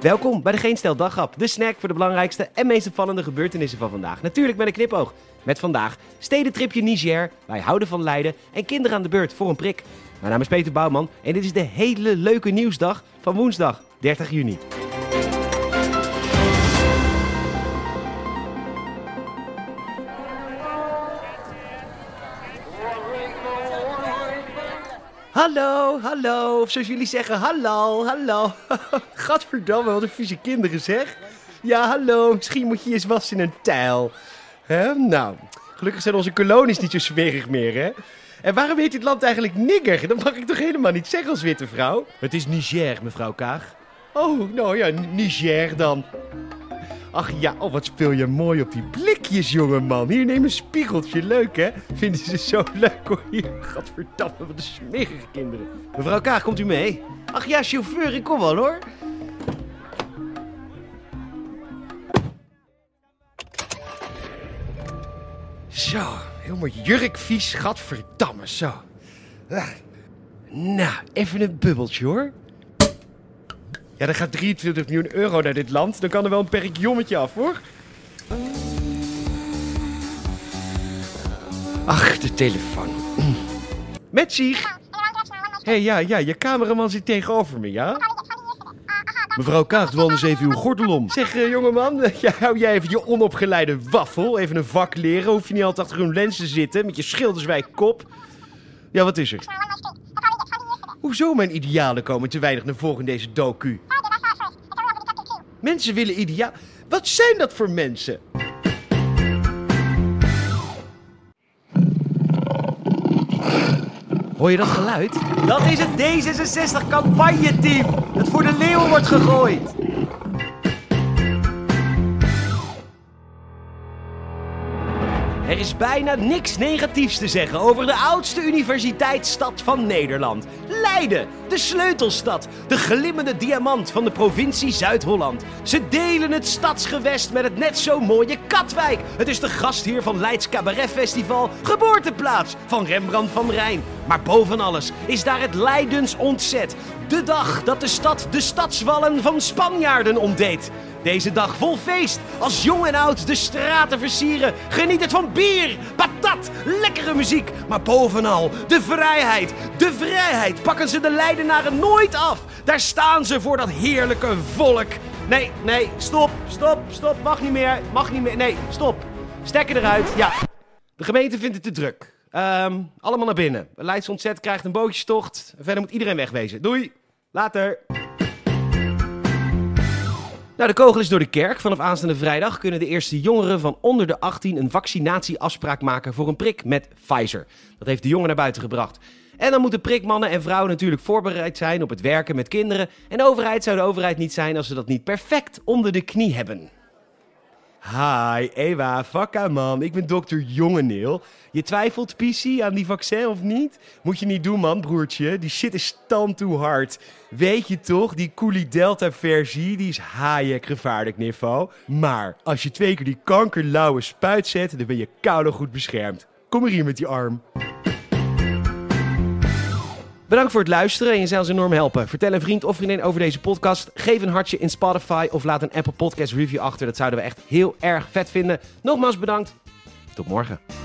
Welkom bij de Geen Stel de snack voor de belangrijkste en meest opvallende gebeurtenissen van vandaag. Natuurlijk met een knipoog. Met vandaag stedentripje Niger, wij houden van Leiden en kinderen aan de beurt voor een prik. Mijn naam is Peter Bouwman en dit is de hele leuke nieuwsdag van woensdag 30 juni. Hallo, hallo. Of zoals jullie zeggen, hallo, hallo. Gadverdamme, wat een vieze kinderen zeg. Ja, hallo. Misschien moet je je eens wassen in een tijl. Hè? Nou, gelukkig zijn onze kolonies niet zo smerig meer, hè? En waarom heet dit land eigenlijk nigger? Dat mag ik toch helemaal niet zeggen als witte vrouw? Het is Niger, mevrouw Kaag. Oh, nou ja, Niger dan. Ach ja, oh, wat speel je mooi op die blikjes, jongeman. Hier, neem een spiegeltje. Leuk, hè? Vinden ze zo leuk, hoor. Hier, gadverdamme, wat een smerige kinderen. Mevrouw Kaag, komt u mee? Ach ja, chauffeur, ik kom wel, hoor. Zo, helemaal jurkvies, gadverdamme, zo. Ah. Nou, even een bubbeltje, hoor. Ja, er gaat 23 miljoen euro naar dit land. Dan kan er wel een perkjommetje af, hoor. Ach, de telefoon. Met zich. Hé, hey, ja, ja, je cameraman zit tegenover me, ja? Mevrouw Kaag, doe anders even uw gordel om. Zeg, uh, jongeman, ja, hou jij even je onopgeleide waffel. Even een vak leren. Hoef je niet altijd achter een lens te zitten met je schilderswijk kop. Ja, wat is er? Hoezo mijn idealen komen te weinig naar voren in deze docu? Mensen willen ideaal. Wat zijn dat voor mensen? Hoor je dat geluid? Dat is het D66 campagneteam dat voor de leeuw wordt gegooid. Er is bijna niks negatiefs te zeggen over de oudste universiteitsstad van Nederland. Leiden, de sleutelstad, de glimmende diamant van de provincie Zuid-Holland. Ze delen het stadsgewest met het net zo mooie Katwijk. Het is de gastheer van Leids Cabaret Festival, geboorteplaats van Rembrandt van Rijn. Maar boven alles is daar het Leidens ontzet. De dag dat de stad de stadswallen van Spanjaarden ontdeed. Deze dag vol feest, als jong en oud de straten versieren. Geniet het van bier, patat, lekkere muziek. Maar bovenal de vrijheid. De vrijheid pakken ze de Leidenaren nooit af. Daar staan ze voor dat heerlijke volk. Nee, nee, stop, stop, stop. Mag niet meer, mag niet meer. Nee, stop. Stekken eruit. Ja, de gemeente vindt het te druk. Um, allemaal naar binnen. Leids ontzet krijgt een bootjestocht. Verder moet iedereen wegwezen. Doei, later. Nou, de kogel is door de kerk. Vanaf aanstaande vrijdag kunnen de eerste jongeren van onder de 18 een vaccinatieafspraak maken voor een prik met Pfizer. Dat heeft de jongen naar buiten gebracht. En dan moeten prikmannen en vrouwen natuurlijk voorbereid zijn op het werken met kinderen. En de overheid zou de overheid niet zijn als ze dat niet perfect onder de knie hebben. Hi, Eva, fakka man. Ik ben dokter Jongeneel. Je twijfelt, PC, aan die vaccin of niet? Moet je niet doen, man, broertje. Die shit is stand toe hard. Weet je toch, die Coolie Delta versie, die is Hayek gevaarlijk niveau. Maar als je twee keer die kankerlauwe spuit zet, dan ben je koude goed beschermd. Kom maar hier met die arm. Bedankt voor het luisteren en je zou ons enorm helpen. Vertel een vriend of vriendin over deze podcast. Geef een hartje in Spotify of laat een Apple Podcast review achter. Dat zouden we echt heel erg vet vinden. Nogmaals bedankt. Tot morgen.